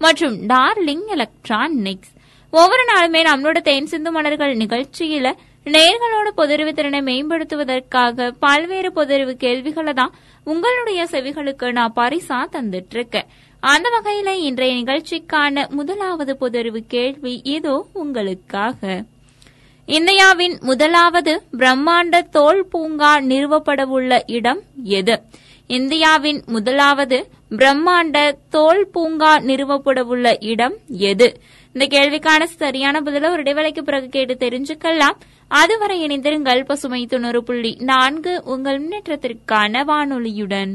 மற்றும் darling electronics. ஒவ்வொரு நாளுமே நம்மளோட தேன் சிந்து மலர்கள் நிகழ்ச்சியில நேர்களோட பொதறிவு திறனை மேம்படுத்துவதற்காக பல்வேறு பொதறிவு கேள்விகளை தான் உங்களுடைய செவிகளுக்கு நான் பரிசா தந்துட்டு இருக்கேன் அந்த வகையில இன்றைய நிகழ்ச்சிக்கான முதலாவது பொதறிவு கேள்வி இதோ உங்களுக்காக. இந்தியாவின் முதலாவது பிரம்மாண்ட தோல் பூங்கா நிறுவப்படவுள்ள இடம் எது? இந்தியாவின் முதலாவது பிரம்மாண்ட தோல் பூங்கா நிறுவப்படவுள்ள இடம் எது? இந்த கேள்விக்கான சரியான பதில ஒரு இடைவேளைக்கு பிறகு கேட்டு தெரிஞ்சுக்கலாம். அதுவரை இணைந்திருங்கள் பசுமை தொண்ணூறு புள்ளி நான்கு உங்கள் முன்னேற்றத்திற்கான வானொலியுடன்.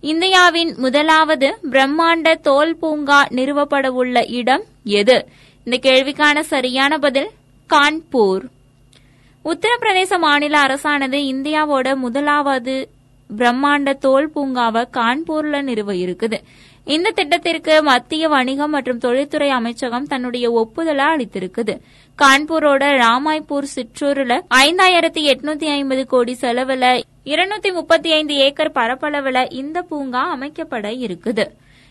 இந்தியாவின் முதலாவது பிரம்மாண்ட தோல் பூங்கா நிறுவப்படவுள்ள இடம் எது? இந்த கேள்விக்கான சரியான பதில் கான்பூர். உத்தரப்பிரதேச மாநில அரசானது இந்தியாவோட முதலாவது பிரம்மாண்ட தோல் பூங்காவை கான்பூர்ல நிறுவ இருக்குது இந்த திட்டத்திற்கு மத்திய வணிகம் மற்றும் தொழில்துறை அமைச்சகம் தன்னுடைய ஒப்புதலை அளித்திருக்குது. கான்பூரோட ராமாய்பூர் சிற்றூர்ல ஐந்தாயிரத்தி எட்நூத்தி ஐம்பது கோடி செலவுல இருநூத்தி முப்பத்தி ஐந்து ஏக்கர் பரப்பளவுல இந்த பூங்கா அமைக்கப்பட இருக்குது.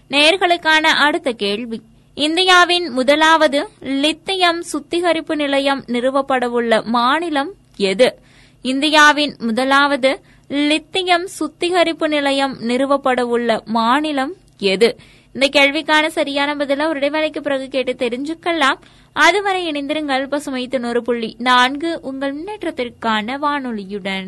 நேர்களுக்கான அடுத்த கேள்வி. இந்தியாவின் முதலாவது லித்தியம் சுத்திகரிப்பு நிலையம் நிறுவப்படவுள்ள மாநிலம் எது? இந்தியாவின் முதலாவது லித்தியம் சுத்திகரிப்பு நிலையம் நிறுவப்படவுள்ள மாநிலம் எது? இந்த கேள்விக்கான சரியான பதில ஒரு இடைவேளைக்கு பிறகு கேட்டு தெரிஞ்சுக்கலாம். அதுவரை இணைந்திருங்கள் பசுமை தொண்ணூறு புள்ளி நான்கு உங்கள் முன்னேற்றத்திற்கான வானொலியுடன்.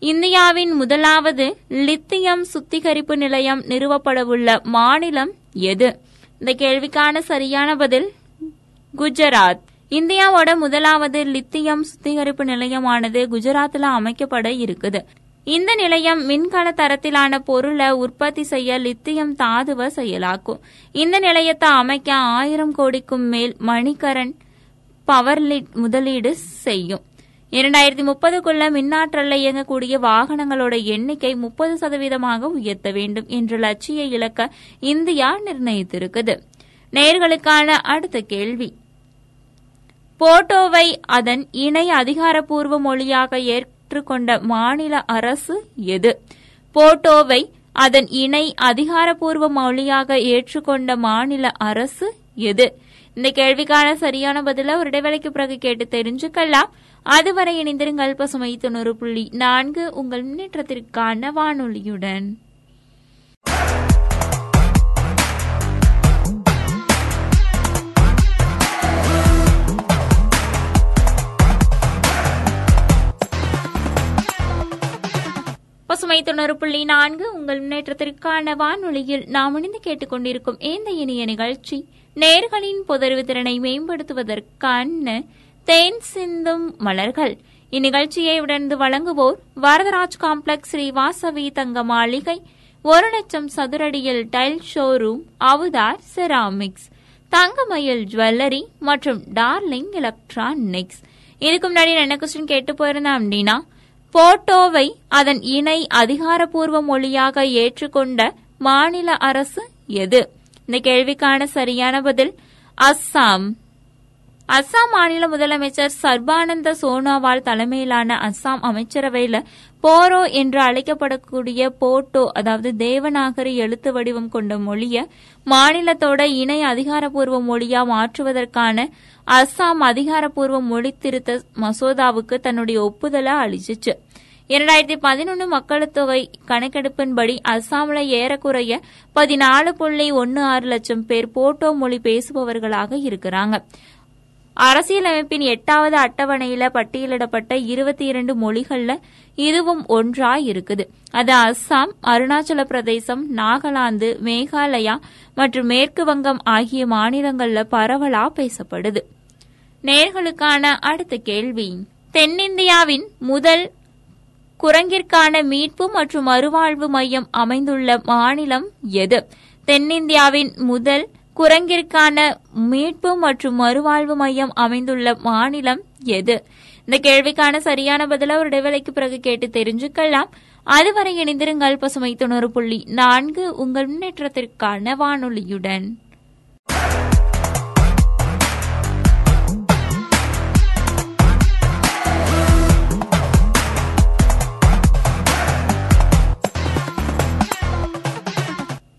இந்தியாவின் முதலாவது லித்தியம் சுத்திகரிப்பு நிலையம் நிறுவப்படவுள்ள மாநிலம் எது? இந்த கேள்விக்கான சரியான பதில் குஜராத். இந்தியாவோட முதலாவது லித்தியம் சுத்திகரிப்பு நிலையமானது குஜராத்தில் அமைக்கப்பட இருக்குது. இந்த நிலையம் மின்கல தரத்திலான பொருளை உற்பத்தி செய்ய லித்தியம் தாதுவ செயலாக்கும். இந்த நிலையத்தை அமைக்க ஆயிரம் கோடிக்கும் மேல் மணிகரன் பவர் முதலீடு செய்யும். இரண்டாயிரத்தி முப்பதுக்குள்ள மின்னாற்றல்ல இயங்கக்கூடிய வாகனங்களோட எண்ணிக்கை முப்பது சதவீதமாக உயர்த்த வேண்டும் என்ற லட்சிய இலக்க இந்தியா நிர்ணயித்திருக்குது. நேர்களுக்கான அடுத்த கேள்வி. போட்டோவை அதன் இணை அதிகாரப்பூர்வ மொழியாக ஏற்றுக்கொண்ட மாநில அரசு எது? போட்டோவை அதன் இணை அதிகாரப்பூர்வ மொழியாக ஏற்றுக்கொண்ட மாநில அரசு எது? இந்த கேள்விக்கான சரியான பதில ஒரு இடைவேளைக்கு பிறகு கேட்டு தெரிஞ்சுக்கலாம். அதுவரை இணைந்திருங்கள் பசுமை தொண்ணூறு புள்ளி நான்கு உங்கள் முன்னேற்றத்திற்கான வானொலியுடன். பசுமை தொண்ணூறு புள்ளி நான்கு உங்கள் முன்னேற்றத்திற்கான வானொலியில் நாம் இணைந்து கேட்டுக்கொண்டிருக்கும் இந்த இனிய நிகழ்ச்சி நேர்களின் பொதறிவு திறனை மேம்படுத்துவதற்கான தேன் சிந்தும் மலர்கள். இந்நிகழ்ச்சியை உடனே வழங்குவோர் வரதராஜ் காம்ப்ளெக்ஸ் ஸ்ரீவாசவி தங்க மாளிகை ஒரு லட்சம் சதுரடியில் tile showroom Avathar Ceramics Thangamayil jewellery மற்றும் டார்லிங் எலக்ட்ரானிக்ஸ். இதுக்கு முன்னாடி என்ன கொஸ்டின் கேட்டு போயிருந்தேன் அப்படின்னா போட்டோவை அதன் இணை அதிகாரப்பூர்வ மொழியாக ஏற்றுக்கொண்ட மாநில அரசு எது? இந்த கேள்விக்கான சரியான பதில் அஸ்ஸாம். அஸ்ஸாம் மாநில முதலமைச்சர் சர்பானந்த சோனோவால் தலைமையிலான அஸ்ஸாம் அமைச்சரவையில் போரோ என்று அழைக்கப்படக்கூடிய போட்டோ அதாவது தேவநாகரி எழுத்து வடிவம் கொண்ட மொழியை மாநிலத்தோட இணை அதிகாரப்பூர்வ மொழியா மாற்றுவதற்கான அஸ்ஸாம் அதிகாரப்பூர்வ மொழி திருத்த மசோதாவுக்கு தன்னுடைய ஒப்புதலை அளிச்சிச்சு. இரண்டாயிரத்தி பதினொன்று மக்கள்தொகை கணக்கெடுப்பின்படி அஸ்ஸாமில் ஏறக்குறைய பதினாலு புள்ளி ஒன்று ஆறு லட்சம் பேர் போட்டோ மொழி பேசுபவர்களாக இருக்கிறாங்க. அரசியலமைப்பின் எட்டாவது அட்டவணையில பட்டியலிடப்பட்ட இருபத்தி இரண்டு மொழிகள்ல இதுவும் ஒன்றா இருக்குது அது அஸ்ஸாம் அருணாச்சல பிரதேசம் நாகாலாந்து மேகாலயா மற்றும் மேற்கு வங்கம் ஆகிய மாநிலங்கள்ல பரவலா பேசப்படுது. நேர்களுக்கான அடுத்த கேள்வி. தென்னிந்தியாவின் முதல் குரங்கிற்கான மீட்பு மற்றும் மறுவாழ்வு மையம் அமைந்துள்ள மாநிலம் எது? தென்னிந்தியாவின் முதல் குரங்கிற்கான மீட்பு மற்றும் மறுவாழ்வு மையம் அமைந்துள்ள மாநிலம் எது? இந்த கேள்விக்கான சரியான பதில ஒரு இடைவேளைக்கு பிறகு கேட்டு தெரிஞ்சுக்கலாம். அதுவரை இணைந்திருங்கள் பசுமை தொண்ணூறு புள்ளி நான்கு உங்கள் முன்னேற்றத்திற்கான வானொலியுடன்.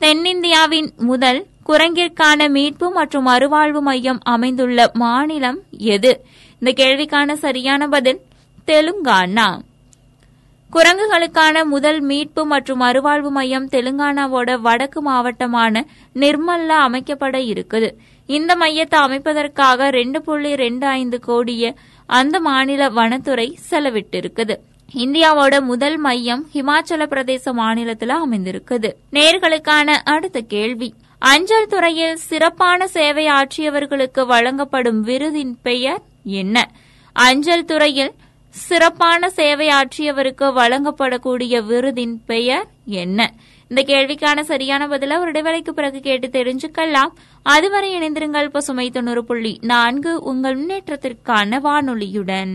தென்னிந்தியாவின் முதல் குரங்கிற்கான மீட்பு மற்றும் மறுவாழ்வு மையம் அமைந்துள்ள மாநிலம் எது? இந்த கேள்விக்கான சரியான பதில் தெலுங்கானா. குரங்குகளுக்கான முதல் மீட்பு மற்றும் மறுவாழ்வு மையம் தெலுங்கானாவோட வடக்கு மாவட்டமான நிர்மல்ல அமைக்கப்பட இருக்குது. இந்த மையத்தை அமைப்பதற்காக ரெண்டு புள்ளி ரெண்டு ஐந்து கோடிய அந்த மாநில வனத்துறை செலவிட்டிருக்குது. இந்தியாவோட முதல் மையம் ஹிமாச்சல பிரதேச மாநிலத்தில் அமைந்திருக்குது. நேர்களுக்கான அடுத்த கேள்வி. அஞ்சல் துறையில் சிறப்பான சேவை ஆற்றியவர்களுக்கு வழங்கப்படும் விருதின் பெயர் என்ன? அஞ்சல் துறையில் சிறப்பான சேவை ஆற்றியவருக்கு வழங்கப்படக்கூடிய விருதின் பெயர் என்ன? இந்த கேள்விக்கான சரியான பதில ஒரு இடைவேளைக்கு பிறகு கேட்டு தெரிஞ்சுக்கலாம். அதுவரை இணைந்திருங்கள் பசுமை தொண்ணூறு புள்ளி நான்கு உங்கள் முன்னேற்றத்திற்கான வானொலியுடன்.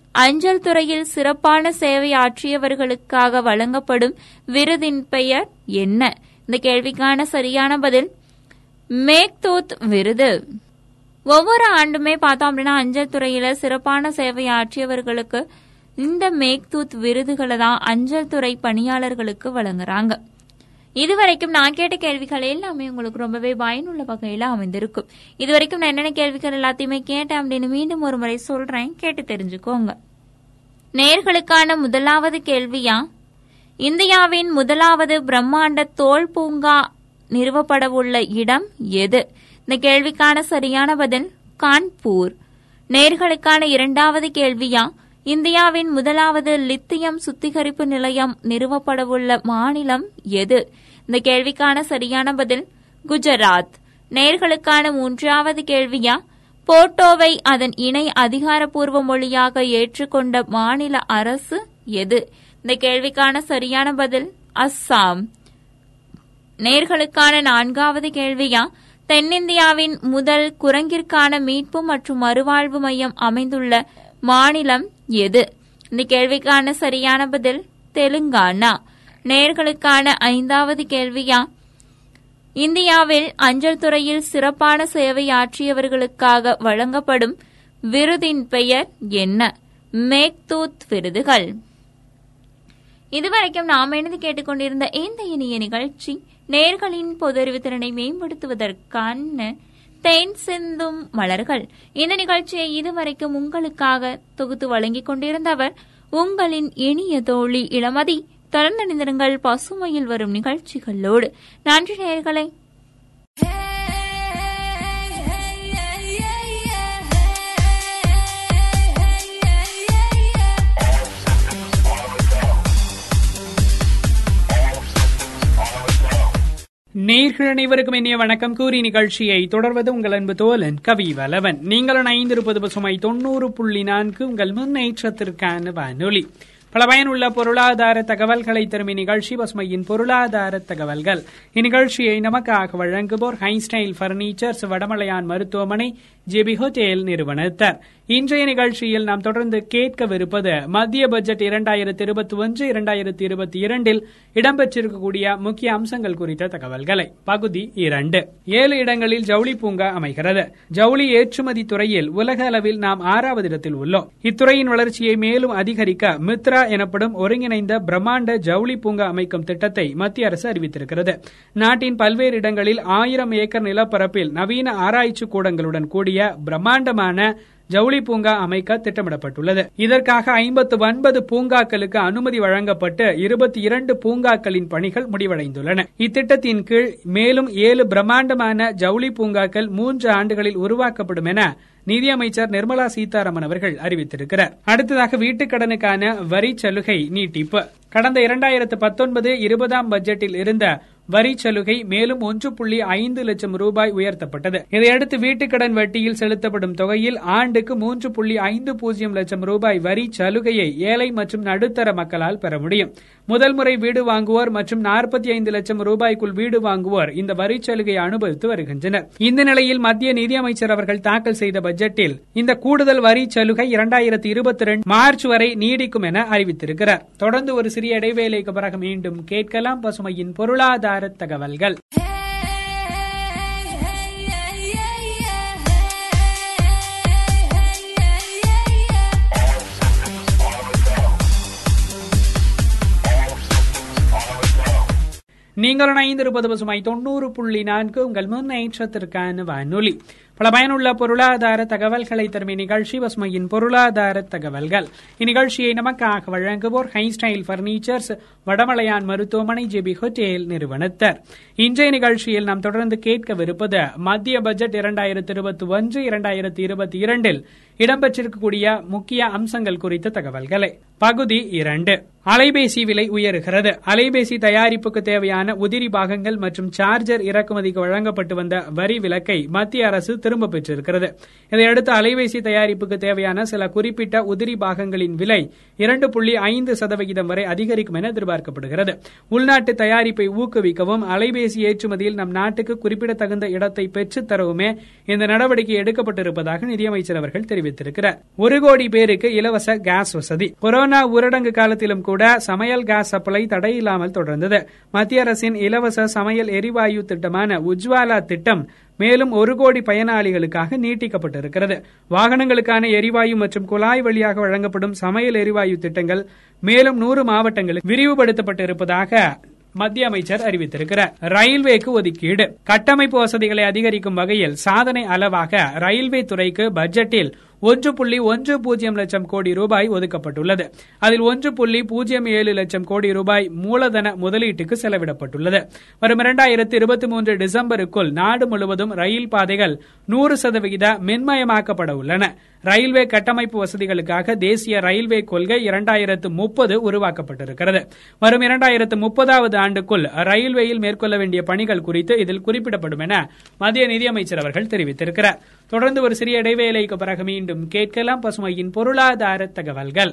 அஞ்சல் துறையில் சிறப்பான சேவை ஆற்றியவர்களுக்காக வழங்கப்படும் விருதின் பெயர் என்ன? இந்த கேள்விக்கான சரியான பதில் மேக்தூத் விருது. ஒவ்வொரு ஆண்டுமே பார்த்தோம் அப்படின்னா அஞ்சல் துறையில சிறப்பான சேவை ஆற்றியவர்களுக்கு இந்த மேக்தூத் விருதுகளை தான் அஞ்சல் துறை பணியாளர்களுக்கு வழங்குறாங்க. இதுவரைக்கும் நான் கேட்ட கேள்விகள் எல்லாமே உங்களுக்கு ரொம்பவே பயனுள்ள வகையில அமைந்திருக்கும். இதுவரைக்கும் நான் என்னென்ன கேள்விகள் எல்லாத்தையுமே கேட்டேன் அப்படின்னு மீண்டும் ஒரு முறை சொல்றேன். கேட்டு தெரிஞ்சுக்கோங்க. நேர்களுக்கான முதலாவது கேள்வியா? இந்தியாவின் முதலாவது பிரம்மாண்ட தோல் பூங்கா நிறுவப்படவுள்ள இடம் எது? இந்த கேள்விக்கான சரியான பதில் கான்பூர். நேர்களுக்கான இரண்டாவது கேள்வியா? இந்தியாவின் முதலாவது லித்தியம் சுத்திகரிப்பு நிலையம் நிறுவப்படவுள்ள மாநிலம் எது? இந்த கேள்விக்கான சரியான பதில் குஜராத். நேர்களுக்கான மூன்றாவது கேள்வியா? போட்டோவை அதன் இணை அதிகாரப்பூர்வ மொழியாக ஏற்றுக்கொண்ட மாநில அரசு எது? இந்த கேள்விக்கான சரியான பதில் அஸ்ஸாம். நேர்களுக்கான நான்காவது கேள்வியா? தென்னிந்தியாவின் முதல் குரங்கிற்கான மீட்பு மற்றும் மறுவாழ்வு மையம் அமைந்துள்ள மாநிலம் எது? இந்த கேள்விக்கான சரியான பதில் தெலுங்கானா. நேர்களுக்கான ஐந்தாவது கேள்வியா? இந்தியாவில் அஞ்சல் துறையில் சிறப்பான சேவையாற்றியவர்களுக்காக வழங்கப்படும் விருதின் பெயர் என்ன? மேக்தூத் விருதுகள். இதுவரைக்கும் நாம் இணைந்து கேட்டுக்கொண்டிருந்த இந்த இனிய நிகழ்ச்சி நேர்களின் பொதறிவு திறனை மேம்படுத்துவதற்கான தேன் சிந்தும் மலர்கள். இந்த நிகழ்ச்சியை இதுவரைக்கும் உங்களுக்காக தொகுத்து வழங்கிக் கொண்டிருந்தவர் உங்களின் இனிய தோழி இளமதி தொடர்ந்து நிந்திருங்கள் பசுமையில் வரும் நிகழ்ச்சிகளோடு. நன்றி நேர்களை நேர்கள் அனைவருக்கும் இனிய வணக்கம். கூறி நிகழ்ச்சியை தொடர்வது உங்கள் அன்பு தோலன் கவி வலவன் நீங்கள் இணைந்திருப்பது பசுமை தொண்ணூறு புள்ளி நான்கு உங்கள் முன்னேற்றத்திற்கான வானொலி. பல பயனுள்ள பொருளாதார தகவல்களை தரும் இந்நிகழ்ச்சி பசுமையின் பொருளாதார தகவல்கள். இந்நிகழ்ச்சியை நமக்காக வழங்குவோர் ஹைஸ்டைல் பர்னிச்சர்ஸ் வடமலையான் மருத்துவமனை ஜேபி ஹோட்டேல் நிறுவனத்தார். இன்றைய நிகழ்ச்சியில் நாம் தொடர்ந்து கேட்கவிருப்பது மத்திய பட்ஜெட் இரண்டாயிரத்தி இருபத்தி ஒன்று இரண்டாயிரத்தி இருபத்தி இரண்டில் இடம்பெற்றிருக்கக்கூடிய முக்கிய அம்சங்கள் குறித்த தகவல்களை. பகுதி இரண்டு. ஏழு இடங்களில் ஜவுளி பூங்கா அமைகிறது. ஜவுளி ஏற்றுமதி துறையில் உலக அளவில் நாம் ஆறாவது இடத்தில் உள்ளோம். இத்துறையின் வளர்ச்சியை மேலும் அதிகரிக்க மித்ரா எனப்படும் ஒருங்கிணைந்த பிரம்மாண்ட ஜவுளி பூங்கா அமைக்கும் திட்டத்தை மத்திய அரசு அறிவித்திருக்கிறது. நாட்டின் பல்வேறு இடங்களில் ஆயிரம் ஏக்கர் நிலப்பரப்பில் நவீன ஆராய்ச்சி கூடங்களுடன் கூடிய பிரம்மாண்டமான ஜவுளி பூங்கா அமைக்க திட்டமிடப்பட்டுள்ளது. இதற்காக ஐம்பத்து ஒன்பது பூங்காக்களுக்கு அனுமதி வழங்கப்பட்டு இருபத்தி இரண்டு பூங்காக்களின் பணிகள் முடிவடைந்துள்ளன. இத்திட்டத்தின் கீழ் மேலும் ஏழு பிரம்மாண்டமான ஜவுளி பூங்காக்கள் மூன்று ஆண்டுகளில் உருவாக்கப்படும் என நிதியமைச்சர் நிர்மலா சீதாராமன் அவர்கள் அறிவித்திருக்கிறார். அடுத்ததாக வீட்டுக்கடனுக்கான வரி சலுகை நீட்டிப்பு. கடந்த இரண்டாயிரத்து பத்தொன்பது இருபதாம் பட்ஜெட்டில் இருந்த வரி சலுகை மேலும் ஒன்று புள்ளி ஐந்து லட்சம் ரூபாய் உயர்த்தப்பட்டது. இதையடுத்து வீட்டுக்கடன் வட்டியில் செலுத்தப்படும் தொகையில் ஆண்டுக்கு மூன்று புள்ளி ஐந்து பூஜ்ஜியம் லட்சம் ரூபாய் வரி சலுகையை ஏழை மற்றும் நடுத்தர மக்களால் பெற முடியும். முதல் முறை வீடு வாங்குவோர் மற்றும் நாற்பத்தி ஐந்து லட்சம் ரூபாய்க்குள் வீடு வாங்குவோர் இந்த வரி சலுகையை அனுபவித்து வருகின்றனர். இந்த நிலையில் மத்திய நிதியமைச்சர் அவர்கள் தாக்கல் செய்த பட்ஜெட்டில் இந்த கூடுதல் வரி சலுகை இரண்டாயிரத்தி இருபத்தி ரெண்டு மார்ச் வரை நீடிக்கும் என அறிவித்திருக்கிறார். தொடர்ந்து ஒரு சிறிய இடைவேளைக்கு பிறகு மீண்டும் கேட்கலாம். பசுமையின் பொருளாதார தகவல்கள். நீங்கள் இணைந்திருப்பது பசுமை தொண்ணூறு புள்ளி நான்கு உங்கள் முன்னேற்றத்திற்கான வானொலி. பல பயனுள்ள பொருளாதார தகவல்களை தரும் இந்நிகழ்ச்சி பசுமையின் பொருளாதார தகவல்கள். இந்நிகழ்ச்சியை நமக்காக வழங்குவோர் ஹைஸ்டைல் பர்னிச்சர்ஸ் வடமலையான் மருத்துவமனை ஜெபி ஹோட்டேல் நிறுவனத்தர். இன்றைய நிகழ்ச்சியில் நாம் தொடர்ந்து கேட்கவிருப்பது மத்திய பட்ஜெட் இரண்டாயிரத்தி இருபத்தி ஒன்று இரண்டாயிரத்தி இருபத்தி இரண்டில் இடம்பெற்றிருக்கக்கூடிய முக்கிய அம்சங்கள் குறித்த தகவல்களை. பகுதி இரண்டு. அலைபேசி விலை உயருகிறது. அலைபேசி தயாரிப்புக்கு தேவையான உதிரி பாகங்கள் மற்றும் சார்ஜர் இறக்குமதிக்கு வழங்கப்பட்டு வந்த வரி விலக்கை மத்திய அரசு திரும்ப பெற்றிருக்கிறது. இதையடுத்து அலைபேசி தயாரிப்புக்கு தேவையான சில குறிப்பிட்ட உதிரி பாகங்களின் விலை இரண்டு புள்ளி ஐந்து சதவிகிதம் வரை அதிகரிக்கும் என எதிர்பார்க்கப்படுகிறது. உள்நாட்டு தயாரிப்பை ஊக்குவிக்கவும் அலைபேசி ஏற்றுமதியில் நம் நாட்டுக்கு குறிப்பிடத்தகுந்த இடத்தை பெற்றுத் தரவுமே இந்த நடவடிக்கை எடுக்கப்பட்டிருப்பதாக நிதியமைச்சர் அவர்கள் அறிவித்திருக்கிறார் ஒரு கோடி பேருக்கு இலவச கேஸ் வசதி. கொரோனா ஊரடங்கு காலத்திலும் கூட சமையல் கேஸ் சப்ளை தடையில்லாமல் தொடர்ந்தது. மத்திய அரசின் இலவச சமையல் எரிவாயு திட்டமான உஜ்வாலா திட்டம் மேலும் ஒரு கோடி பயனாளிகளுக்காக நீட்டிக்கப்பட்டிருக்கிறது. வாகனங்களுக்கான எரிவாயு மற்றும் குழாய் வழியாக வழங்கப்படும் சமையல் எரிவாயு திட்டங்கள் மேலும் நூறு மாவட்டங்களுக்கு விரிவுபடுத்தப்பட்டிருப்பதாக மத்திய அமைச்சர் அறிவித்திருக்கிறார். ரயில்வேக்கு ஒதுக்கீடு. கட்டமைப்பு வசதிகளை அதிகரிக்கும் வகையில் சாதனை அளவாக ரயில்வே துறைக்கு பட்ஜெட்டில் ஒன்று புள்ளி ஒன்று பூஜ்ஜியம் லட்சம் கோடி ரூபாய் ஒதுக்கப்பட்டுள்ளது. அதில் ஒன்று புள்ளி பூஜ்ஜியம் ஏழு லட்சம் கோடி ரூபாய் மூலதன முதலீட்டுக்கு செலவிடப்பட்டுள்ளது. வரும் இரண்டாயிரத்தி இருபத்தி மூன்று டிசம்பருக்குள் நாடு முழுவதும் ரயில் பாதைகள் நூறு சதவிகித மின்மயமாக்கப்பட உள்ளன. ரயில்வே கட்டமைப்பு வசதிகளுக்காக தேசிய ரயில்வே கொள்கை இரண்டாயிரத்து முப்பது உருவாக்கப்பட்டிருக்கிறது. வரும் இரண்டாயிரத்து முப்பதாவது ஆண்டுக்குள் ரயில்வேயில் மேற்கொள்ள வேண்டிய பணிகள் குறித்து இதில் குறிப்பிடப்படும் என மத்திய நிதியமைச்சர் அவர்கள் தெரிவித்திருக்கிறார். தொடர்ந்து ஒரு சிறிய இடைவேளைக்கு பிறகு மீண்டும் கேட்கலாம் பசுமையின் பொருளாதார தகவல்கள்.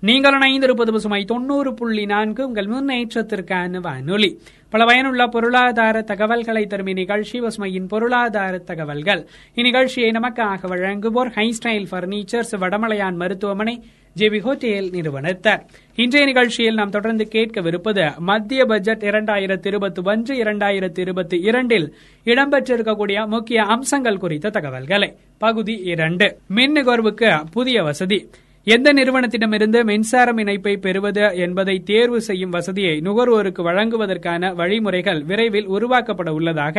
நீங்கள் இணைந்திருப்பது பசுமை தொண்ணூறு புள்ளி நான்கு உங்கள் முன்னேற்றத்திற்கான வானொலி. பல பயனுள்ள பொருளாதார தகவல்களை தரும் இந்நிகழ்ச்சி பசுமையின் பொருளாதார தகவல்கள். இந்நிகழ்ச்சியை நமக்காக வழங்குவோர் ஹைஸ்டைல் பர்னிச்சர்ஸ் வடமலையான் மருத்துவமனை ஜேபி ஹோட்டேல் நிறுவனத்தார். இன்றைய நிகழ்ச்சியில் நாம் தொடர்ந்து கேட்கவிருப்பது மத்திய பட்ஜெட் இரண்டாயிரத்தி இருபத்தி ஒன்று இரண்டாயிரத்தி இருபத்தி இரண்டில் இடம்பெற்றிருக்கக்கூடிய முக்கிய அம்சங்கள் குறித்த தகவல்களை. பகுதி இரண்டு. மின் நுகர்வுக்கு புதிய வசதி. எந்த நிறுவனத்திடமிருந்து மின்சாரம் இணைப்பை பெறுவது என்பதை தேர்வு செய்யும் வசதியை நுகர்வோருக்கு வழங்குவதற்கான வழிமுறைகள் விரைவில் உருவாக்கப்பட உள்ளதாக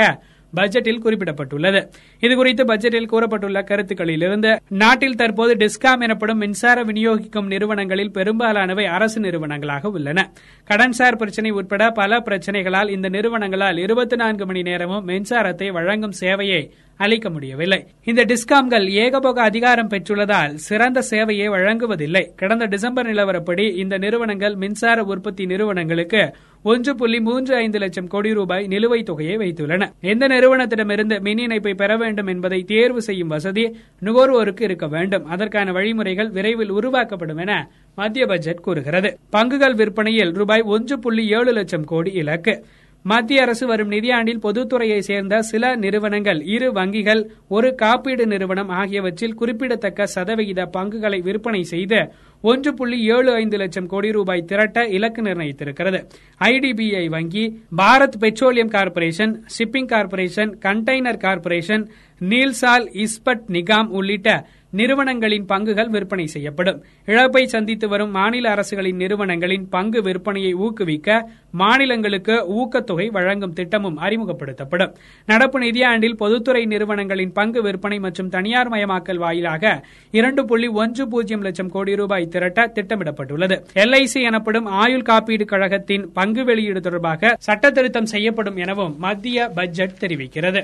பட்ஜெட்டில் குறிப்பிடப்பட்டுள்ளது. இதுகுறித்து பட்ஜெட்டில் கூறப்பட்டுள்ள கருத்துக்களிலிருந்து நாட்டில் தற்போது டிஸ்காம் எனப்படும் மின்சார விநியோகிக்கும் நிறுவனங்களில் பெரும்பாலானவை அரசு நிறுவனங்களாக உள்ளன. கடன்சார் பிரச்சினை உட்பட பல பிரச்சினைகளால் இந்த நிறுவனங்களால் இருபத்தி நான்கு மணி நேரமும் மின்சாரத்தை வழங்கும் சேவையை அளிக்க முடியவில்லை. இந்த டிஸ்காம்கள் ஏகபோக அதிகாரம் பெற்றுள்ளதால் சிறந்த சேவையை வழங்குவதில்லை. கடந்த டிசம்பர் நிலவரப்படி இந்த நிறுவனங்கள் மின்சார உற்பத்தி நிறுவனங்களுக்கு ஒன்று புள்ளி மூன்று ஐந்து லட்சம் கோடி ரூபாய் நிலுவைத் தொகையை வைத்துள்ளன. எந்த நிறுவனத்திடமிருந்து மின் இணைப்பை பெற வேண்டும் என்பதை தேர்வு செய்யும் வசதி நுகர்வோருக்கு இருக்க வேண்டும். அதற்கான வழிமுறைகள் விரைவில் உருவாக்கப்படும் என மத்திய பட்ஜெட் கூறுகிறது. பங்குகள் விற்பனையில் ரூபாய் ஒன்று புள்ளி ஏழு லட்சம் கோடி இலக்கு. மத்திய அரசு வரும் நிதியாண்டில் பொதுத்துறையை சேர்ந்த சில நிறுவனங்கள் இரு வங்கிகள் ஒரு காப்பீடு நிறுவனம் ஆகியவற்றில் குறிப்பிடத்தக்க சதவிகித பங்குகளை விற்பனை செய்து ஒன்று புள்ளி ஏழு ஐந்து லட்சம் கோடி ரூபாய் திரட்ட இலக்கு நிர்ணயித்திருக்கிறது. ஐடிபிஐ வங்கி Bharat Petroleum Corporation Shipping Corporation Container Corporation Neelachal Ispat Nigam உள்ளிட்ட நிறுவனங்களின் பங்குகள் விற்பனை செய்யப்படும். இழப்பை சந்தித்து வரும் மாநில அரசுகளின் நிறுவனங்களின் பங்கு விற்பனையை ஊக்குவிக்க மாநிலங்களுக்கு ஊக்கத்தொகை வழங்கும் திட்டமும் அறிமுகப்படுத்தப்படும். நடப்பு நிதியாண்டில் பொதுத்துறை நிறுவனங்களின் பங்கு விற்பனை மற்றும் தனியார் மயமாக்கல் வாயிலாக இரண்டு புள்ளி ஒன்று பூஜ்ஜியம் லட்சம் கோடி ரூபாய் திரட்ட திட்டமிடப்பட்டுள்ளது. எல்ஐசி எனப்படும் ஆயுள் காப்பீடு கழகத்தின் பங்கு வெளியீடு தொடர்பாக சட்ட திருத்தம் செய்யப்படும் எனவும் மத்திய பட்ஜெட் தெரிவிக்கிறது.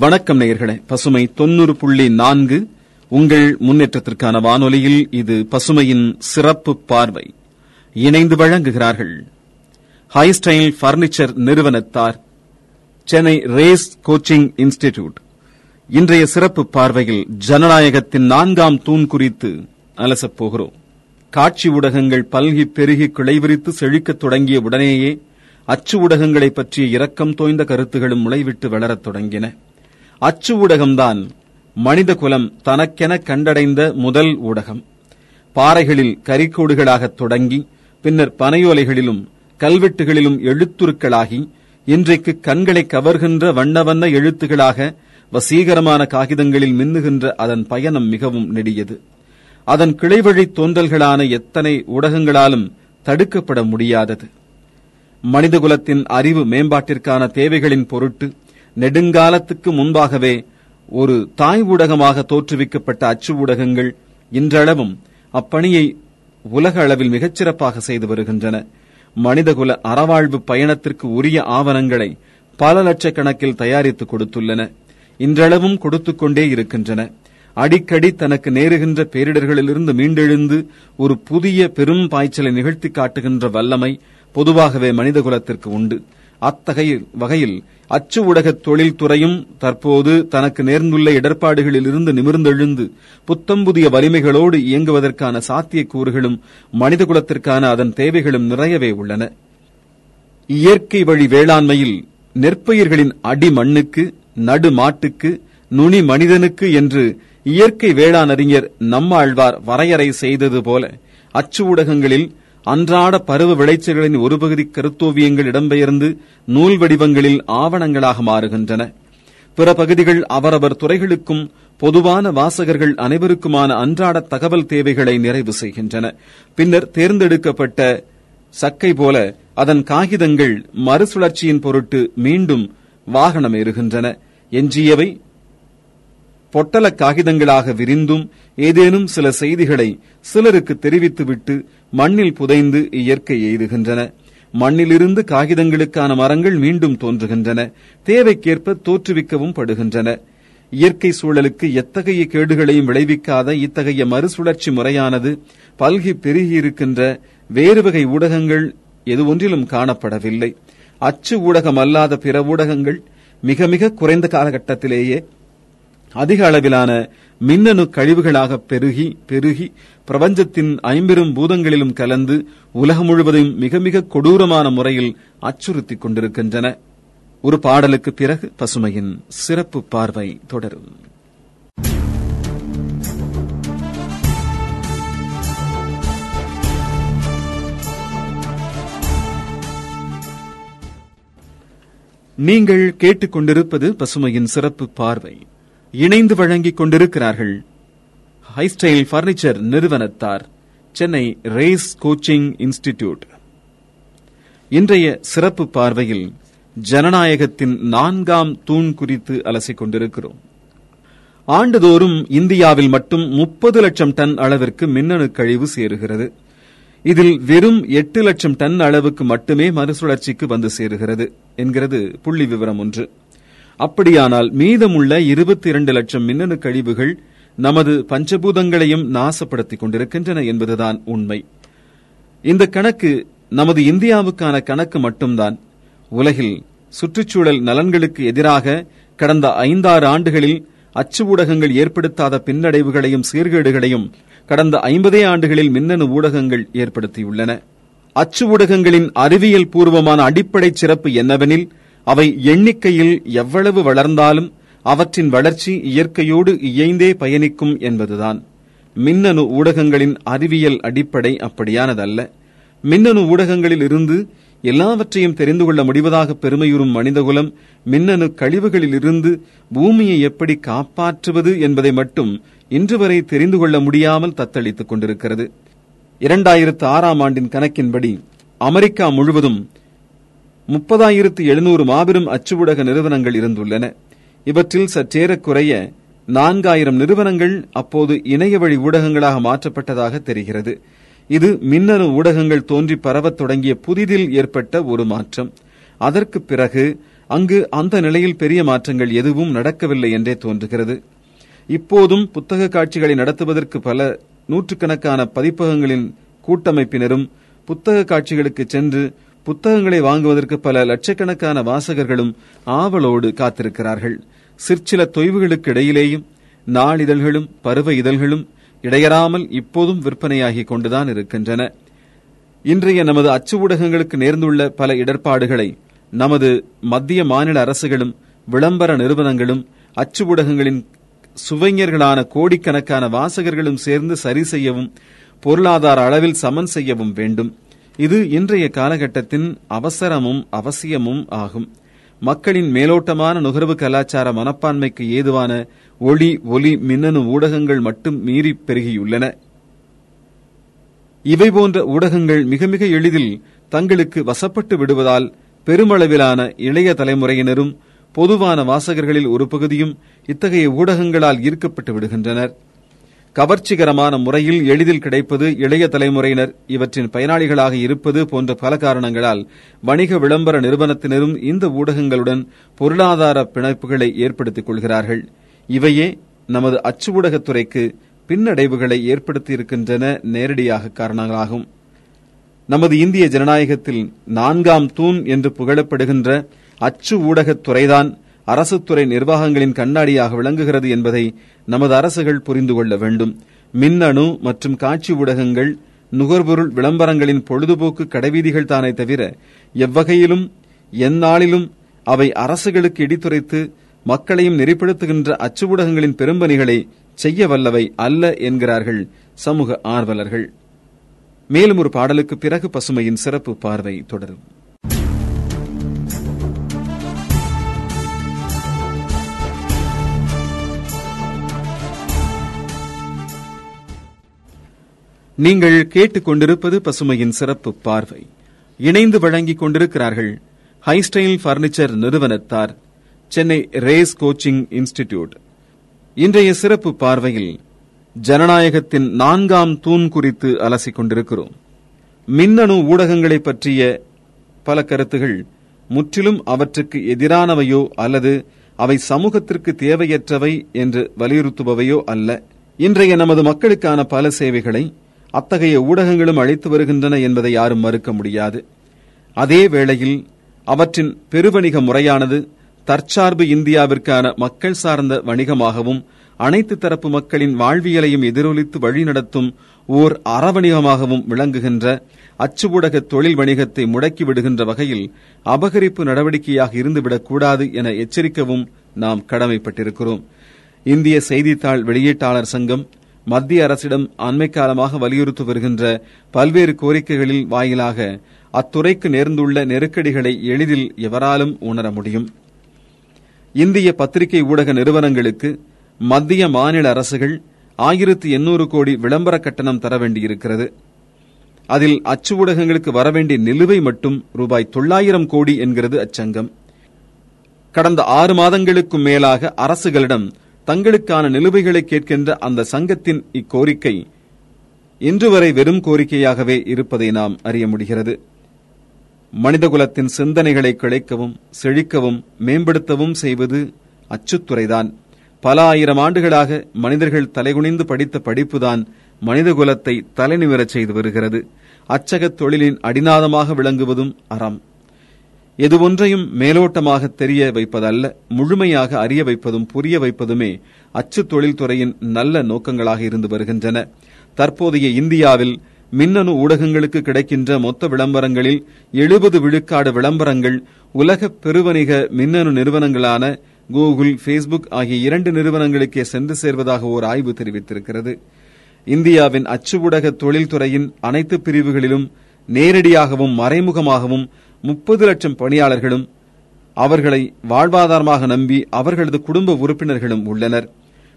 வணக்கம் நேயர்களே. பசுமை தொண்ணூறு புள்ளி நான்கு. உங்கள் முன்னேற்றத்திற்கான வானொலியில் இது பசுமையின் சிறப்பு பார்வை. இணைந்து வழங்குகிறார்கள். ஹைஸ்டைல் பர்னிச்சர் நிறுவனத்தார் சென்னை ரேஸ் கோச்சிங் இன்ஸ்டிடியூட் இன்றைய சிறப்பு பார்வையில் ஜனநாயகத்தின் நான்காம் தூண் குறித்து அலசப் போகிறோம். காட்சி ஊடகங்கள் பல்கி பெருகி கிளைவிரித்து செழிக்கத் தொடங்கிய உடனேயே அச்சு ஊடகங்களைப் பற்றிய இரக்கம் தோய்ந்த கருத்துகளும் முளைவிட்டு வளரத் தொடங்கின. அச்சு ஊடகம்தான் மனித குலம் தனக்கென கண்டடைந்த முதல் ஊடகம். பாறைகளில் கரிக்கோடுகளாகத் தொடங்கி பின்னர் பனையோலைகளிலும் கல்வெட்டுகளிலும் எழுத்துருக்களாகி இன்றைக்கு கண்களை கவர்கின்ற வண்ண வண்ண எழுத்துகளாக வசீகரமான காகிதங்களில் மின்னுகின்ற அதன் பயணம் மிகவும் நெடியது. அதன் கிளைவழி தோன்றல்களான எத்தனை ஊடகங்களாலும் தடுக்கப்பட முடியாதது. மனிதகுலத்தின் அறிவு மேம்பாட்டிற்கான தேவைகளின் பொருட்டு நெடுங்காலத்துக்கு முன்பாகவே ஒரு தாய் ஊடகமாக தோற்றுவிக்கப்பட்ட அச்சு ஊடகங்கள் இன்றளவும் அப்பணியை உலக அளவில் மிகச்சிறப்பாக செய்து வருகின்றன. மனிதகுல அறவாழ்வு பயணத்திற்கு உரிய ஆவணங்களை பல லட்சக்கணக்கில் தயாரித்து கொடுத்துள்ளன. இன்றளவும் கொடுத்துக் கொண்டே இருக்கின்றன. அடிக்கடி தனக்கு நேருகின்ற பேரிடர்களிலிருந்து மீண்டெழுந்து ஒரு புதிய பெரும் பாய்ச்சலை நிகழ்த்தி காட்டுகின்ற வல்லமை பொதுவாகவே மனிதகுலத்திற்கு உண்டு. அத்தகைய வகையில் அச்சு ஊடக தொழில்துறையும் தற்போது தனக்கு நேர்ந்துள்ள இடர்பாடுகளிலிருந்து நிமிர்ந்தெழுந்து புத்தம் புதிய வலிமைகளோடு இயங்குவதற்கான சாத்தியக்கூறுகளும் மனிதகுலத்திற்கான அதன் தேவைகளும் நிறையவே உள்ளன. இயற்கை வழி வேளாண்மையில் நெற்பயிர்களின் அடி மண்ணுக்கு நடு மாட்டுக்கு நுனி மனிதனுக்கு என்று இயற்கை வேளாண் அறிஞர் நம்மாழ்வார் வரையறை செய்தது போல அச்சு ஊடகங்களில் அன்றாட பருவ விளைச்சல்களின் ஒரு பகுதி கருத்தோவியங்கள் இடம்பெயர்ந்து நூல் வடிவங்களில் ஆவணங்களாக மாறுகின்றன. பிற பகுதிகள் அவரவர் துறைகளுக்கும் பொதுவான வாசகர்கள் அனைவருக்குமான அன்றாட தகவல் தேவைகளை நிறைவு செய்கின்றன. பின்னர் தேர்ந்தெடுக்கப்பட்ட சக்கை போல அதன் காகிதங்கள் மறுசுழற்சியின் பொருட்டு மீண்டும் வாகனம் ஏறுகின்றன. எஞ்சியவை பொட்டல காகிதங்களாக விரிந்தும் ஏதேனும் சில செய்திகளை சிலருக்கு தெரிவித்துவிட்டு மண்ணில் புதைந்து இயற்கை எய்துகின்றன. மண்ணிலிருந்து காகிதங்களுக்கான மரங்கள் மீண்டும் தோன்றுகின்றன. தேவைக்கேற்ப தோற்றுவிக்கவும் படுகின்றன. இயற்கை சூழலுக்கு எத்தகைய கேடுகளையும் விளைவிக்காத இத்தகைய மறுசுழற்சி முறையானது பல்கி பெருகியிருக்கின்ற வேறு வகை ஊடகங்கள் எது ஒன்றிலும் காணப்படவில்லை. அச்சு ஊடகம் அல்லாத பிற ஊடகங்கள் மிக மிக குறைந்த காலகட்டத்திலேயே அதிக அளவிலான மின்னணு கழிவுகளாக பெருகி பெருகி பிரபஞ்சத்தின் ஐம்பெரும் பூதங்களிலும் கலந்து உலகம் முழுவதையும் மிக மிக கொடூரமான முறையில் அச்சுறுத்திக் கொண்டிருக்கின்றன. ஒரு பாடலுக்கு பிறகு பசுமையின் சிறப்பு பார்வை தொடரும். நீங்கள் கேட்டுக்கொண்டிருப்பது பசுமையின் சிறப்பு பார்வை. இணைந்து வழங்கிக் கொண்டிருக்கிறார்கள். ஹைஸ்டைல் பர்னிச்சர் நிறுவனத்தார் சென்னை ரேஸ் கோச்சிங் இன்ஸ்டிடியூட் இன்றைய சிறப்பு பார்வையில் ஜனநாயகத்தின் நான்காம் தூண் குறித்து அலசிக் கொண்டிருக்கிறோம். ஆண்டுதோறும் இந்தியாவில் மட்டும் முப்பது லட்சம் டன் அளவிற்கு மின்னணு கழிவு சேருகிறது. இதில் வெறும் எட்டு லட்சம் டன் அளவுக்கு மட்டுமே மறுசுழற்சிக்கு வந்து சேருகிறது என்கிறது புள்ளி விவரம் ஒன்று. அப்படியானால் மீதமுள்ள இருபத்தி இரண்டு லட்சம் மின்னணு கழிவுகள் நமது பஞ்சபூதங்களையும் நாசப்படுத்திக் கொண்டிருக்கின்றன என்பதுதான் உண்மை. இந்த கணக்கு நமது இந்தியாவுக்கான கணக்கு மட்டும்தான். உலகில் சுற்றுச்சூழல் நலன்களுக்கு எதிராக கடந்த ஐந்தாறு ஆண்டுகளில் அச்சு ஊடகங்கள் ஏற்படுத்தாத பின்னடைவுகளையும் சீர்கேடுகளையும் கடந்த ஐம்பதே ஆண்டுகளில் மின்னணு ஊடகங்கள் ஏற்படுத்தியுள்ளன. அச்சு ஊடகங்களின் அறிவியல் பூர்வமான அடிப்படை சிறப்பு என்னவெனில் அவை எண்ணிக்கையில் எவ்வளவு வளர்ந்தாலும் அவற்றின் வளர்ச்சி இயற்கையோடு இயைந்தே பயணிக்கும் என்பதுதான். மின்னணு ஊடகங்களின் அறிவியல் அடிப்படை அப்படியானதல்ல. மின்னணு ஊடகங்களில் இருந்து எல்லாவற்றையும் தெரிந்து கொள்ள முடிவதாக பெருமையுறும் மனிதகுலம் மின்னணு கழிவுகளில் இருந்து பூமியை எப்படி காப்பாற்றுவது என்பதை மட்டும் இன்று வரை தெரிந்து கொள்ள முடியாமல் தத்தளித்துக் கொண்டிருக்கிறது. இரண்டாயிரத்து ஆறாம் ஆண்டின் கணக்கின்படி அமெரிக்கா முழுவதும் முப்பதாயிரத்து எழுநூறு மாபெரும் அச்சு ஊடக நிறுவனங்கள் இருந்துள்ளன. இவற்றில் சற்றேறக்குறைய நான்காயிரம் நிறுவனங்கள் அப்போது இணைய வழி ஊடகங்களாக மாற்றப்பட்டதாக தெரிகிறது. இது மின்னணு ஊடகங்கள் தோன்றி பரவத் தொடங்கிய புதிதில் ஏற்பட்ட ஒரு மாற்றம். அதற்கு பிறகு அங்கு அந்த நிலையில் பெரிய மாற்றங்கள் எதுவும் நடக்கவில்லை என்றே தோன்றுகிறது. இப்போதும் புத்தக காட்சிகளை நடத்துவதற்கு பல நூற்றுக்கணக்கான பதிப்பகங்களின் கூட்டமைப்பினரும் புத்தக காட்சிகளுக்கு சென்று புத்தகங்களை வாங்குவதற்கு பல லட்சக்கணக்கான வாசகர்களும் ஆவலோடு காத்திருக்கிறார்கள். சிற்சில தொய்வுகளுக்கு இடையிலேயும் நாளிதழ்களும் பருவ இதழ்களும் இடையறாமல் இப்போதும் விற்பனையாகிக் கொண்டுதான் இருக்கின்றன. இன்றைய நமது அச்சு ஊடகங்களுக்கு நேர்ந்துள்ள பல இடர்பாடுகளை நமது மத்திய மாநில அரசுகளும் விளம்பர நிறுவனங்களும் அச்சு ஊடகங்களின் சுவைஞர்களான கோடிக்கணக்கான வாசகர்களும் சேர்ந்து சரி செய்யவும் பொருளாதார அளவில் சமன் செய்யவும் வேண்டும். இது இன்றைய காலகட்டத்தின் அவசரமும் அவசியமும் ஆகும். மக்களின் மேலோட்டமான நுகர்வு கலாச்சார மனப்பான்மைக்கு ஏதுவான ஒளி ஒலி மின்னணு ஊடகங்கள் மட்டும் மீறி பெருகியுள்ளன. இவை போன்ற ஊடகங்கள் மிக மிக எளிதில் தங்களுக்கு வசப்பட்டு விடுவதால் பெருமளவிலான இளைய தலைமுறையினரும் பொதுவான வாசகர்களில் ஒரு பகுதியும் இத்தகைய ஊடகங்களால் ஈர்க்கப்பட்டு விடுகின்றனர். கவர்ச்சிகரமான முறையில் எளிதில் கிடைப்பது இளைய தலைமுறையினர் இவற்றின் பயனாளிகளாக இருப்பது போன்ற பல காரணங்களால் வணிக விளம்பர நிறுவனத்தினரும் இந்த ஊடகங்களுடன் பொருளாதார பிணைப்புகளை ஏற்படுத்திக் கொள்கிறார்கள். இவையே நமது அச்சு ஊடகத்துறைக்கு பின்னடைவுகளை ஏற்படுத்தியிருக்கின்றன நேரடியாக காரணங்களாகும். நமது இந்திய ஜனநாயகத்தில் நான்காம் தூண் என்று புகழப்படுகின்ற அச்சு ஊடகத்துறைதான் அரசுத்துறை நிர்வாகங்களின் கண்ணாடியாக விளங்குகிறது என்பதை நமது அரசுகள் புரிந்து கொள்ள வேண்டும். மின்னணு மற்றும் காட்சி ஊடகங்கள் நுகர்பொருள் விளம்பரங்களின் பொழுதுபோக்கு கடைவீதிகள் தானே தவிர எவ்வகையிலும் எந்நாளிலும் அவை அரசுகளுக்கு இடித்துரைத்து மக்களையும் நெறிப்படுத்துகின்ற அச்சு ஊடகங்களின் பெரும்பணிகளை செய்ய வல்லவை அல்ல என்கிறார்கள் சமூக ஆர்வலர்கள். மேலும் ஒரு பாடலுக்கு பிறகு பசுமையின் சிறப்பு பார்வை தொடரும். நீங்கள் கேட்டுக்கொண்டிருப்பது பசுமையின் சிறப்பு பார்வை. இணைந்து வழங்கிக் கொண்டிருக்கிறார்கள் ஹைஸ்டைல் பர்னிச்சர் நிறுவனத்தார் சென்னை ரேஸ் கோச்சிங் இன்ஸ்டிடியூட். இன்றைய சிறப்பு பார்வையில் ஜனநாயகத்தின் நான்காம் தூண் குறித்து அலசிக் கொண்டிருக்கிறோம். மின்னணு ஊடகங்களை பற்றிய பல கருத்துகள் முற்றிலும் அவற்றுக்கு எதிரானவையோ அல்லது அவை சமூகத்திற்கு தேவையற்றவை என்று வலியுறுத்துபவையோ அல்ல. இன்றைய நமது மக்களுக்கான பல சேவைகளை அத்தகைய ஊடகங்களும் அளித்து வருகின்றன என்பதை யாரும் மறுக்க முடியாது. அதே வேளையில் அவற்றின் பெருவணிக முறையானது தற்சார்பு இந்தியாவிற்கான மக்கள் சார்ந்த வணிகமாகவும் அனைத்து தரப்பு மக்களின் வாழ்வியலையும் எதிரொலித்து வழிநடத்தும் ஓர் அறவணிகமாகவும் விளங்குகின்ற அச்சு ஊடக தொழில் வணிகத்தை முடக்கிவிடுகின்ற வகையில் அபகரிப்பு நடவடிக்கையாக இருந்துவிடக்கூடாது என எச்சரிக்கவும் நாம் கடமைப்பட்டிருக்கிறோம். இந்திய செய்தித்தாள் வெளியீட்டாளர் சங்கம் மத்திய அரசிடம் அண்மை காலமாக வலியுறுத்தி வருகின்ற பல்வேறு கோரிக்கைகளில் வாயிலாக அத்துறைக்கு நேர்ந்துள்ள நெருக்கடிகளை எளிதில் எவராலும் உணர முடியும். இந்திய பத்திரிகை ஊடக நிறுவனங்களுக்கு மத்திய மாநில அரசுகள் ஆயிரத்து எண்ணூறு கோடி விளம்பர கட்டணம் தர வேண்டியிருக்கிறது. அதில் அச்சு ஊடகங்களுக்கு வரவேண்டிய நிலுவை மட்டும் ரூபாய் தொள்ளாயிரம் கோடி என்கிறது அச்சங்கம். கடந்த ஆறு மாதங்களுக்கும் மேலாக அரசுகளிடம் தங்களுக்கான நிலுவைகளை கேட்கின்ற அந்த சங்கத்தின் இக்கோரிக்கை இன்று வரை வெறும் கோரிக்கையாகவே இருப்பதை நாம் அறிய முடிகிறது. மனிதகுலத்தின் சிந்தனைகளை கிளைக்கவும் செழிக்கவும் மேம்படுத்தவும் செய்வது அச்சுத்துறைதான். பல ஆயிரம் ஆண்டுகளாக மனிதர்கள் தலைகுனிந்து படித்த படிப்புதான் மனிதகுலத்தை தலைநிமிரச் செய்து வருகிறது. அச்சகத் தொழிலின் அடிநாதமாக விளங்குவதும் அறம். எது ஒன்றையும் மேலோட்டமாக தெரிய வைப்பதல்ல முழுமையாக அறிய வைப்பதும் புரிய வைப்பதுமே அச்சு தொழில்துறையின் நல்ல நோக்கங்களாக இருந்து வருகின்றன. தற்போதைய இந்தியாவில் மின்னணு ஊடகங்களுக்கு கிடைக்கின்ற மொத்த விளம்பரங்களில் எழுபது விழுக்காடு விளம்பரங்கள் உலக பெருவணிக மின்னணு நிறுவனங்களான கூகுள் ஃபேஸ்புக் ஆகிய இரண்டு நிறுவனங்களுக்கே சென்று சேர்வதாக ஓர் ஆய்வு தெரிவித்திருக்கிறது. இந்தியாவின் அச்சு ஊடக தொழில்துறையின் அனைத்து பிரிவுகளிலும் நேரடியாகவும் மறைமுகமாகவும் முப்பது லட்சம் பணியாளர்களும் அவர்களை வாழ்வாதாரமாக நம்பி அவர்களது குடும்ப உறுப்பினர்களும் உள்ளனர்.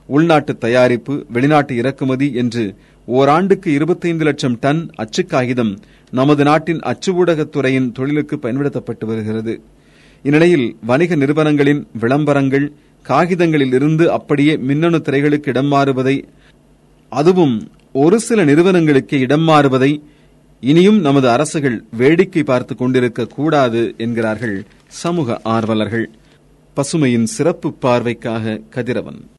உள்நாட்டு தயாரிப்பு வெளிநாட்டு இறக்குமதி என்று ஓராண்டுக்கு இருபத்தைந்து லட்சம் டன் அச்சு காகிதம் நமது நாட்டின் அச்சு ஊடகத்துறையின் தொழிலுக்கு பயன்படுத்தப்பட்டு வருகிறது. இந்நிலையில் வணிக நிறுவனங்களின் விளம்பரங்கள் காகிதங்களில் இருந்து அப்படியே மின்னணு திரைகளுக்கு இடம் மாறுவதை அதுவும் ஒரு சில நிறுவனங்களுக்கு இடம் மாறுவதை இனியும் நமது அரசுகள் வேடிக்கை பார்த்துக் கொண்டிருக்க கூடாது என்கிறார்கள் சமூக ஆர்வலர்கள். பசுமையின் சிறப்பு பார்வைக்காக கதிரவன்.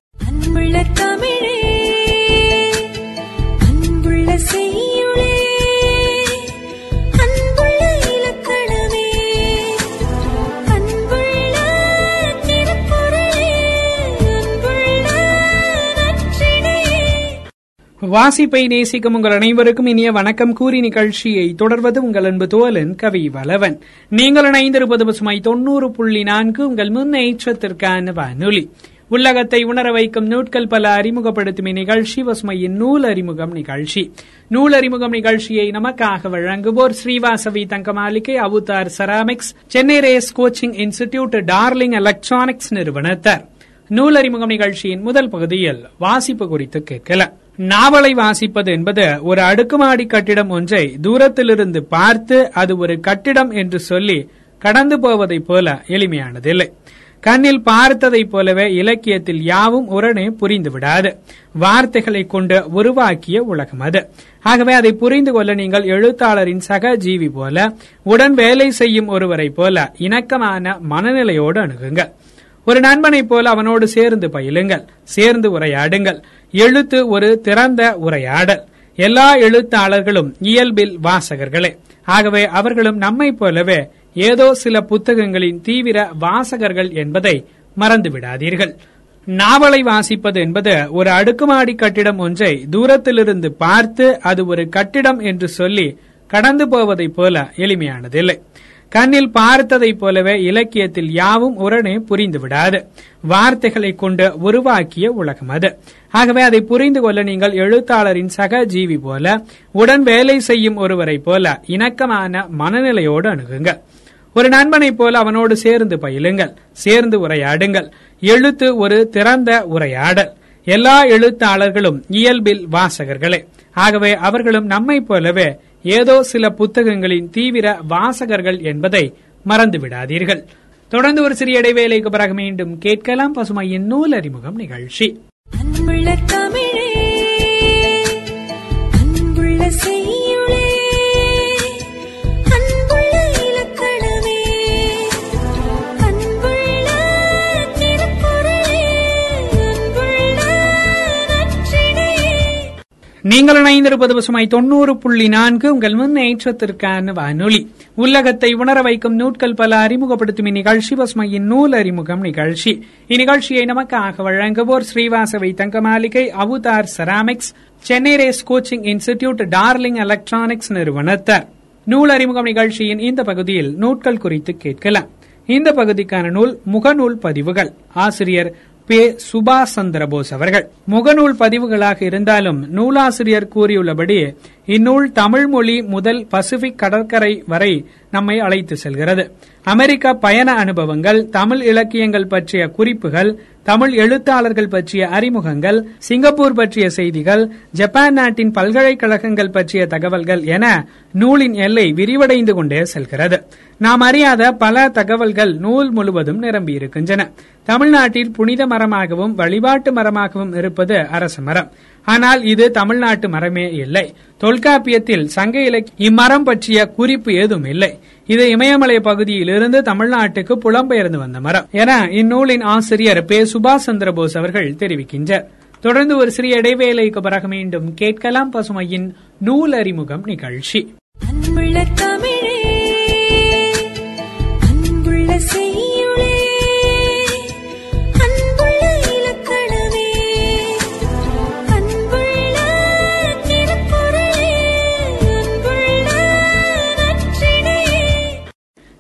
வாசிப்பை நேசிக்கும் உங்கள் அனைவருக்கும் இனிய வணக்கம். கூறி நிகழ்ச்சியை தொடர்வது உங்கள் அன்பு தோலன் கவி வலவன் நீங்கள் இணைந்திருப்பது பசுமை தொண்ணூறு புள்ளி நான்கு உங்கள் முன்னேற்றத்திற்கான வானொலி. உள்ளகத்தை உணர வைக்கும் நூட்கள் பல அறிமுகப்படுத்தும் இந்நிகழ்ச்சி பசுமையின் நூல் அறிமுகம் நிகழ்ச்சி. நூல் அறிமுகம் நிகழ்ச்சியை நமக்காக வழங்குவோர் Sri Vasavi Thangamaligai Avathar Ceramics Chennai Race Coaching Institute Darling Electronics நிறுவனத்தார். நூல் அறிமுகம் நிகழ்ச்சியின் முதல் பகுதியில் வாசிப்பு குறித்து கேட்கலாம். நாவலை வாசிப்பது என்பது ஒரு அடுக்குமாடி கட்டிடம் ஒன்றை தூரத்திலிருந்து பார்த்து அது ஒரு கட்டிடம் என்று சொல்லி கடந்து போவதைப் போல எளிமையானதில்லை. கண்ணில் பார்த்ததைப் போலவே இலக்கியத்தில் யாவும் உடனே புரிந்து விடாது. வார்த்தைகளை கொண்டு உருவாக்கிய உலகம் அது. ஆகவே அதை புரிந்து கொள்ள நீங்கள் எழுத்தாளரின் சக ஜீவி போல உடன் வேலை செய்யும் ஒருவரைப் போல இணக்கமான மனநிலையோடு அணுகுங்கள். ஒரு நண்பனைப் போல அவனோடு சேர்ந்து பயிலுங்கள் சேர்ந்து உரையாடுங்கள். எழுத்து ஒரு திறந்த உரையாடல். எல்லா எழுத்தாளர்களும் இயல்பில் வாசகர்களே. ஆகவே அவர்களும் நம்மைப் போலவே ஏதோ சில புத்தகங்களின் தீவிர வாசகர்கள் என்பதை மறந்து விடாதீர்கள் நாவலை வாசிப்பது என்பது ஒரு அடுக்குமாடி கட்டிடம் ஒன்றை தூரத்திலிருந்து பார்த்து அது ஒரு கட்டிடம் என்று சொல்லி கடந்து போவதைப் போல எளிமையானதில்லை. கண்ணில் பார்த்ததைப் போலவே இலக்கியத்தில் யாவும் உடனே புரிந்து விடாது. வார்த்தைகளை கொண்டு உருவாக்கிய உலகம் அது. ஆகவே அதை புரிந்து கொள்ள நீங்கள் எழுத்தாளரின் சக ஜீவி போல உடன் வேலை செய்யும் ஒருவரைப் போல இணக்கமான மனநிலையோடு அணுகுங்கள். ஒரு நண்பனைப் போல அவனோடு சேர்ந்து பயிலுங்கள் சேர்ந்து உரையாடுங்கள். எழுத்து ஒரு திறந்த உரையாடல். எல்லா எழுத்தாளர்களும் இயல்பில் வாசகர்களே. ஆகவே அவர்களும் நம்மைப் போலவே ஏதோ சில புத்தகங்களின் தீவிர வாசகர்கள் என்பதை மறந்து விடாதீர்கள் தொடர்ந்து ஒரு சிறிய இடைவேளைக்கு பிறகு மீண்டும் கேட்கலாம் பசுமையின் நூல் அறிமுகம் நிகழ்ச்சி நீங்கள் இணைந்திருப்பது பசுமை தொண்ணூறு புள்ளி நான்கு. உங்கள் முன்னேற்றத்திற்கான வானொலி. உலகத்தை உணர வைக்கும் நூட்கள் பல அறிமுகப்படுத்தும் இந்நிகழ்ச்சி பசுமையின் நூல் அறிமுகம் நிகழ்ச்சி. இந்நிகழ்ச்சியை நமக்காக வழங்குவோர் Sri Vasavi Thanga Maligai Avathar Ceramics Chennai Race Coaching Institute Darling Electronics நிறுவனத்தார் நூல் அறிமுகம் நிகழ்ச்சியின் இந்த பகுதியில் நூட்கள் குறித்து கேட்கலாம். இந்த பகுதிக்கான நூல் முகநூல் பதிவுகள். ஆசிரியர் பே சுபாஷ் சந்திரபோஸ் அவர்கள். முகநூல் பதிவுகளாக இருந்தாலும் நூலாசிரியர் கூறியுள்ளபடி இந்நூல் தமிழ் மொழி முதல் பசிபிக் கடற்கரை வரை நம்மை அழைத்து செல்கிறது. அமெரிக்க பயண அனுபவங்கள் தமிழ் இலக்கியங்கள் பற்றிய குறிப்புகள் தமிழ் எழுத்தாளர்கள் பற்றிய அறிமுகங்கள் சிங்கப்பூர் பற்றிய செய்திகள் ஜப்பான் நாட்டின் பல்கலைக்கழகங்கள் பற்றிய தகவல்கள் என நூலின் எல்லை விரிவடைந்து கொண்டே செல்கிறது. நாம் அறியாத பல தகவல்கள் நூல் முழுவதும் நிரம்பியிருக்கின்றன. தமிழ்நாட்டில் புனித மரமாகவும் வழிபாட்டு மரமாகவும் இருப்பது அரச மரம். ஆனால் இது தமிழ்நாட்டு மரமே இல்லை. தொல்காப்பியத்தில் சங்க இலக்கிய இம்மரம் பற்றிய குறிப்பு ஏதும் இல்லை. இது இமயமலை பகுதியிலிருந்து தமிழ்நாட்டுக்கு புலம்பெயர்ந்து வந்த மரம் என இந்நூலின் ஆசிரியர் பே சுபாஷ் சந்திரபோஸ் அவர்கள் தெரிவிக்கின்றார். தொடர்ந்து ஒரு சிறிய இடைவேளைக்கு பிறகு மீண்டும் கேட்கலாம் பசுமையின் நூல் அறிமுகம் நிகழ்ச்சி தமிழே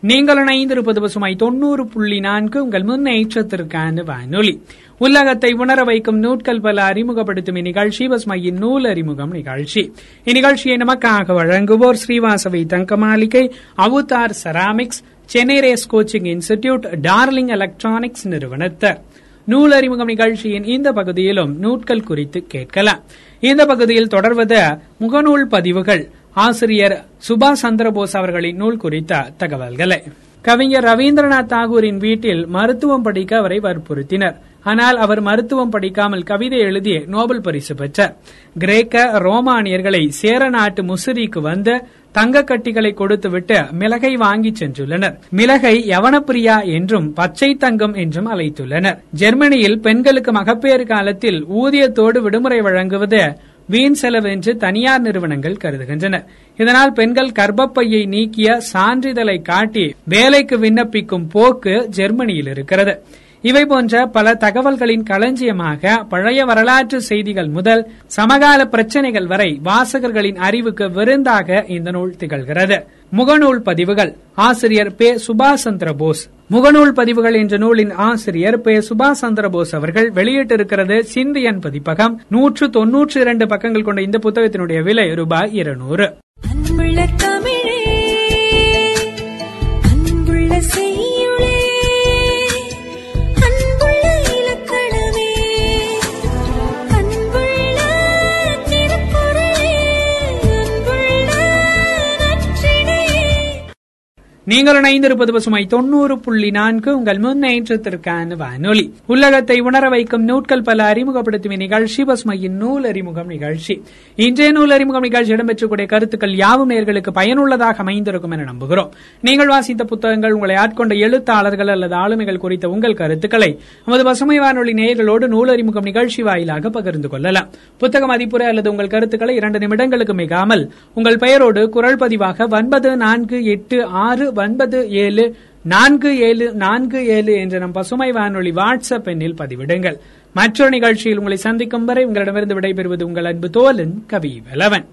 நீங்கள் இணைந்திருப்பது பசுமை தொண்ணூறு புள்ளி நான்கு உங்கள் முன்னேற்றத்திற்கான வானொலி. உலகத்தை உணர வைக்கும் நூட்கள் பல அறிமுகப்படுத்தும் இந்நிகழ்ச்சி பசுமையின் நூல் அறிமுகம் நிகழ்ச்சி. இந்நிகழ்ச்சியை நமக்காக வழங்குவோர் Sri Vasavi Thanga Maligai Avathar Ceramics Chennai Race Coaching Institute Darling Electronics நிறுவனத்தர். நூல் அறிமுகம் நிகழ்ச்சியின் இந்த பகுதியிலும் நூட்கள் குறித்து கேட்கலாம். இந்த பகுதியில் தொடர்வது முகநூல் பதிவுகள். ஆசிரியர் சுபாஷ் சந்திரபோஸ் அவர்களின் நூல் குறித்த தகவல்களை. கவிஞர் ரவீந்திரநாத் தாகூரின் வீட்டில் மருத்துவம் படிக்க அவரை வற்புறுத்தினர். ஆனால் அவர் மருத்துவம் படிக்காமல் கவிதை எழுதி நோபல் பரிசு பெற்றார். கிரேக்க ரோமானியர்களை சேர நாட்டு முசிறிக்கு வந்து தங்க கட்டிகளை கொடுத்துவிட்டு மிளகை வாங்கி சென்றுள்ளனர். மிளகை யவனப்பிரியா என்றும் பச்சை தங்கம் என்றும் அழைத்துள்ளனர். ஜெர்மனியில் பெண்களுக்கு மகப்பேறு காலத்தில் ஊதியத்தோடு விடுமுறை வழங்குவது வீண் செலவு என்று தனியார் நிறுவனங்கள் கருதுகின்றன. இதனால் பெண்கள் கர்ப்பப்பையை நீக்கிய சான்றிதழை காட்டி வேலைக்கு விண்ணப்பிக்கும் போக்கு ஜெர்மனியில் இருக்கிறது. இவை போன்ற பல தகவல்களின் களஞ்சியமாக பழைய வரலாற்று செய்திகள் முதல் சமகால பிரச்சனைகள் வரை வாசகர்களின் அறிவுக்கு விருந்தாக இந்த நூல் திகழ்கிறது. முகநூல் பதிவுகள். ஆசிரியர் பே சுபாஷ் சந்திர போஸ். முகநூல் பதிவுகள் என்ற நூலின் ஆசிரியர் பே சுபாஷ் சந்திர போஸ் அவர்கள் வெளியிட்டிருக்கிறது சிந்தியன் பதிப்பகம். நூற்று தொன்னூற்று இரண்டு பக்கங்கள் கொண்ட இந்த புத்தகத்தினுடைய விலை ரூபாய் இருநூறு. நீங்கள் இணைந்திருப்பது பசுமை தொண்ணூறு புள்ளி நான்கு. உங்கள் முன்னேற்றத்திற்கான வானொலி. உலகத்தை உணர வைக்கும் நூட்கள் பல அறிமுகப்படுத்தும் நிகழ்ச்சி பசுமையின் நூல் அறிமுகம் நிகழ்ச்சி. இன்றைய நூல் அறிமுகம் நிகழ்ச்சி இடம்பெற்றக்கூடிய கருத்துக்கள் யாவும் நேர்களுக்கு பயனுள்ளதாக அமைந்திருக்கும் என நம்புகிறோம். நீங்கள் வாசித்த புத்தகங்கள் உங்களை ஆட்கொண்ட எழுத்தாளர்கள் அல்லது ஆளுமைகள் குறித்த உங்கள் கருத்துக்களை நமது பசுமை வானொலி நேயர்களோடு நூல் அறிமுகம் நிகழ்ச்சி வாயிலாக பகிர்ந்து கொள்ளலாம். புத்தக மதிப்புரை அல்லது உங்கள் கருத்துக்களை இரண்டு நிமிடங்களுக்கு மிகாமல் உங்கள் பெயரோடு குரல் பதிவாக ஒன்பது நான்கு எட்டு ஆறு ஒன்பது ஏழு நான்கு ஏழு நான்கு ஏழு என்ற நம் பசுமை வானொலி வாட்ஸ்அப் எண்ணில் பதிவிடுங்கள். மற்றொரு நிகழ்ச்சியில் உங்களை சந்திக்கும் வரை உங்களிடமிருந்து விடைபெறுவது உங்கள் அன்பு தோலன் கவி வலவன்